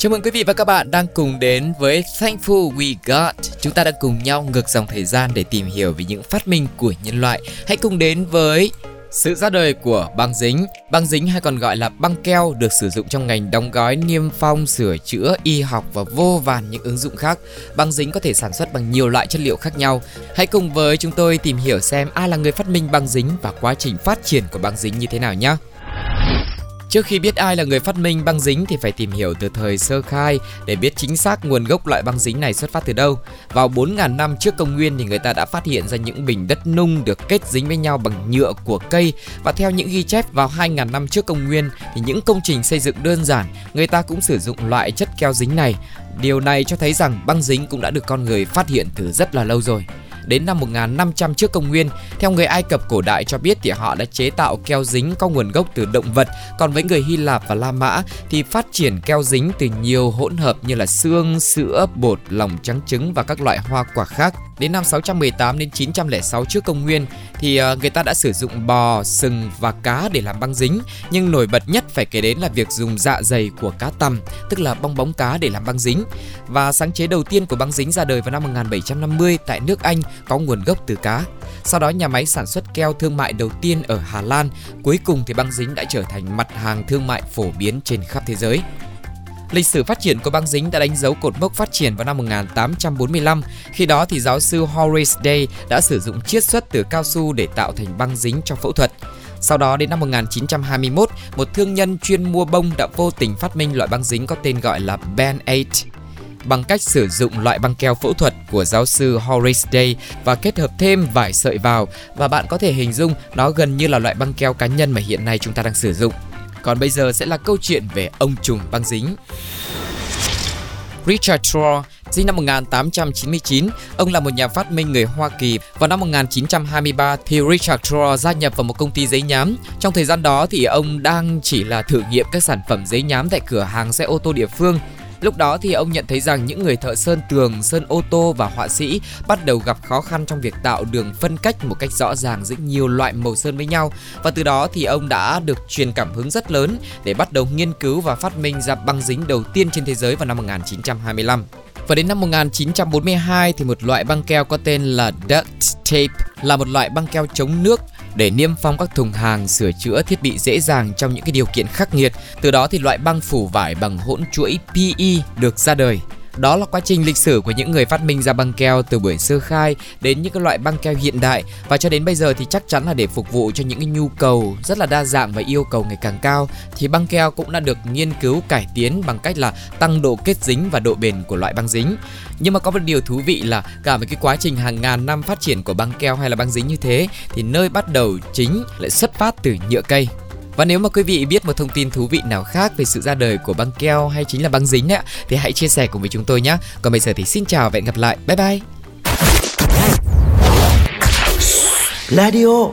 Chào mừng quý vị và các bạn đang cùng đến với Thankful We Got. Chúng ta đang cùng nhau ngược dòng thời gian để tìm hiểu về những phát minh của nhân loại. Hãy cùng đến với sự ra đời của băng dính. Băng dính hay còn gọi là băng keo được sử dụng trong ngành đóng gói, niêm phong, sửa chữa, y học và vô vàn những ứng dụng khác. Băng dính có thể sản xuất bằng nhiều loại chất liệu khác nhau. Hãy cùng với chúng tôi tìm hiểu xem ai là người phát minh băng dính và quá trình phát triển của băng dính như thế nào nhé. Trước khi biết ai là người phát minh băng dính thì phải tìm hiểu từ thời sơ khai để biết chính xác nguồn gốc loại băng dính này xuất phát từ đâu. Vào 4.000 năm trước công nguyên thì người ta đã phát hiện ra những bình đất nung được kết dính với nhau bằng nhựa của cây và theo những ghi chép vào 2.000 năm trước công nguyên thì những công trình xây dựng đơn giản, người ta cũng sử dụng loại chất keo dính này. Điều này cho thấy rằng băng dính cũng đã được con người phát hiện từ rất là lâu rồi đến năm 1500 trước công nguyên. Theo người Ai Cập cổ đại cho biết thì họ đã chế tạo keo dính có nguồn gốc từ động vật, còn với người Hy Lạp và La Mã thì phát triển keo dính từ nhiều hỗn hợp như là xương, sữa, bột, lòng trắng trứng và các loại hoa quả khác. Đến năm 618 đến 906 trước công nguyên thì ờ, người ta đã sử dụng bò, sừng và cá để làm băng dính, nhưng nổi bật nhất phải kể đến là việc dùng dạ dày của cá tầm tức là bong bóng cá để làm băng dính. Và sáng chế đầu tiên của băng dính ra đời vào năm 1750 tại nước Anh có nguồn gốc từ cá. Sau đó nhà máy sản xuất keo thương mại đầu tiên ở Hà Lan, cuối cùng thì băng dính đã trở thành mặt hàng thương mại phổ biến trên khắp thế giới. Lịch sử phát triển của băng dính đã đánh dấu cột mốc phát triển vào năm 1845. Khi đó thì giáo sư Horace Day đã sử dụng chiết xuất từ cao su để tạo thành băng dính cho phẫu thuật. Sau đó đến năm 1921, một thương nhân chuyên mua bông đã vô tình phát minh loại băng dính có tên gọi là Band-Aid bằng cách sử dụng loại băng keo phẫu thuật của giáo sư Horace Day và kết hợp thêm vải sợi vào và bạn có thể hình dung nó gần như là loại băng keo cá nhân mà hiện nay chúng ta đang sử dụng. Còn bây giờ sẽ là câu chuyện về ông trùm băng dính. Richard Troll sinh năm 1899, ông là một nhà phát minh người Hoa Kỳ. Vào năm 1923 thì Richard Troll gia nhập vào một công ty giấy nhám. Trong thời gian đó thì ông đang chỉ là thử nghiệm các sản phẩm giấy nhám tại cửa hàng xe ô tô địa phương Lúc đó thì ông nhận thấy rằng những người thợ sơn tường, sơn ô tô và họa sĩ bắt đầu gặp khó khăn trong việc tạo đường phân cách một cách rõ ràng giữa nhiều loại màu sơn với nhau và từ đó thì ông đã được truyền cảm hứng rất lớn để bắt đầu nghiên cứu và phát minh ra băng dính đầu tiên trên thế giới vào năm 1925. Và đến năm 1942 thì một loại băng keo có tên là duct tape là một loại băng keo chống nước để niêm phong các thùng hàng, sửa chữa thiết bị dễ dàng trong những cái điều kiện khắc nghiệt. Từ đó thì loại băng phủ vải bằng hỗn chuỗi PE được ra đời. Đó là quá trình lịch sử của những người phát minh ra băng keo từ buổi sơ khai đến những cái loại băng keo hiện đại và cho đến bây giờ thì chắc chắn là để phục vụ cho những cái nhu cầu rất là đa dạng và yêu cầu ngày càng cao, thì băng keo cũng đã được nghiên cứu, cải tiến bằng cách là tăng độ kết dính và độ bền của loại băng dính. Nhưng mà có một điều thú vị là cả một cái quá trình hàng ngàn năm phát triển của băng keo hay là băng dính như thế, thì nơi bắt đầu chính lại xuất phát từ nhựa cây. Và nếu mà quý vị biết một thông tin thú vị nào khác về sự ra đời của băng keo hay chính là băng dính ấy, thì hãy chia sẻ cùng với chúng tôi nhé. Còn bây giờ thì xin chào và hẹn gặp lại. Bye bye. Radio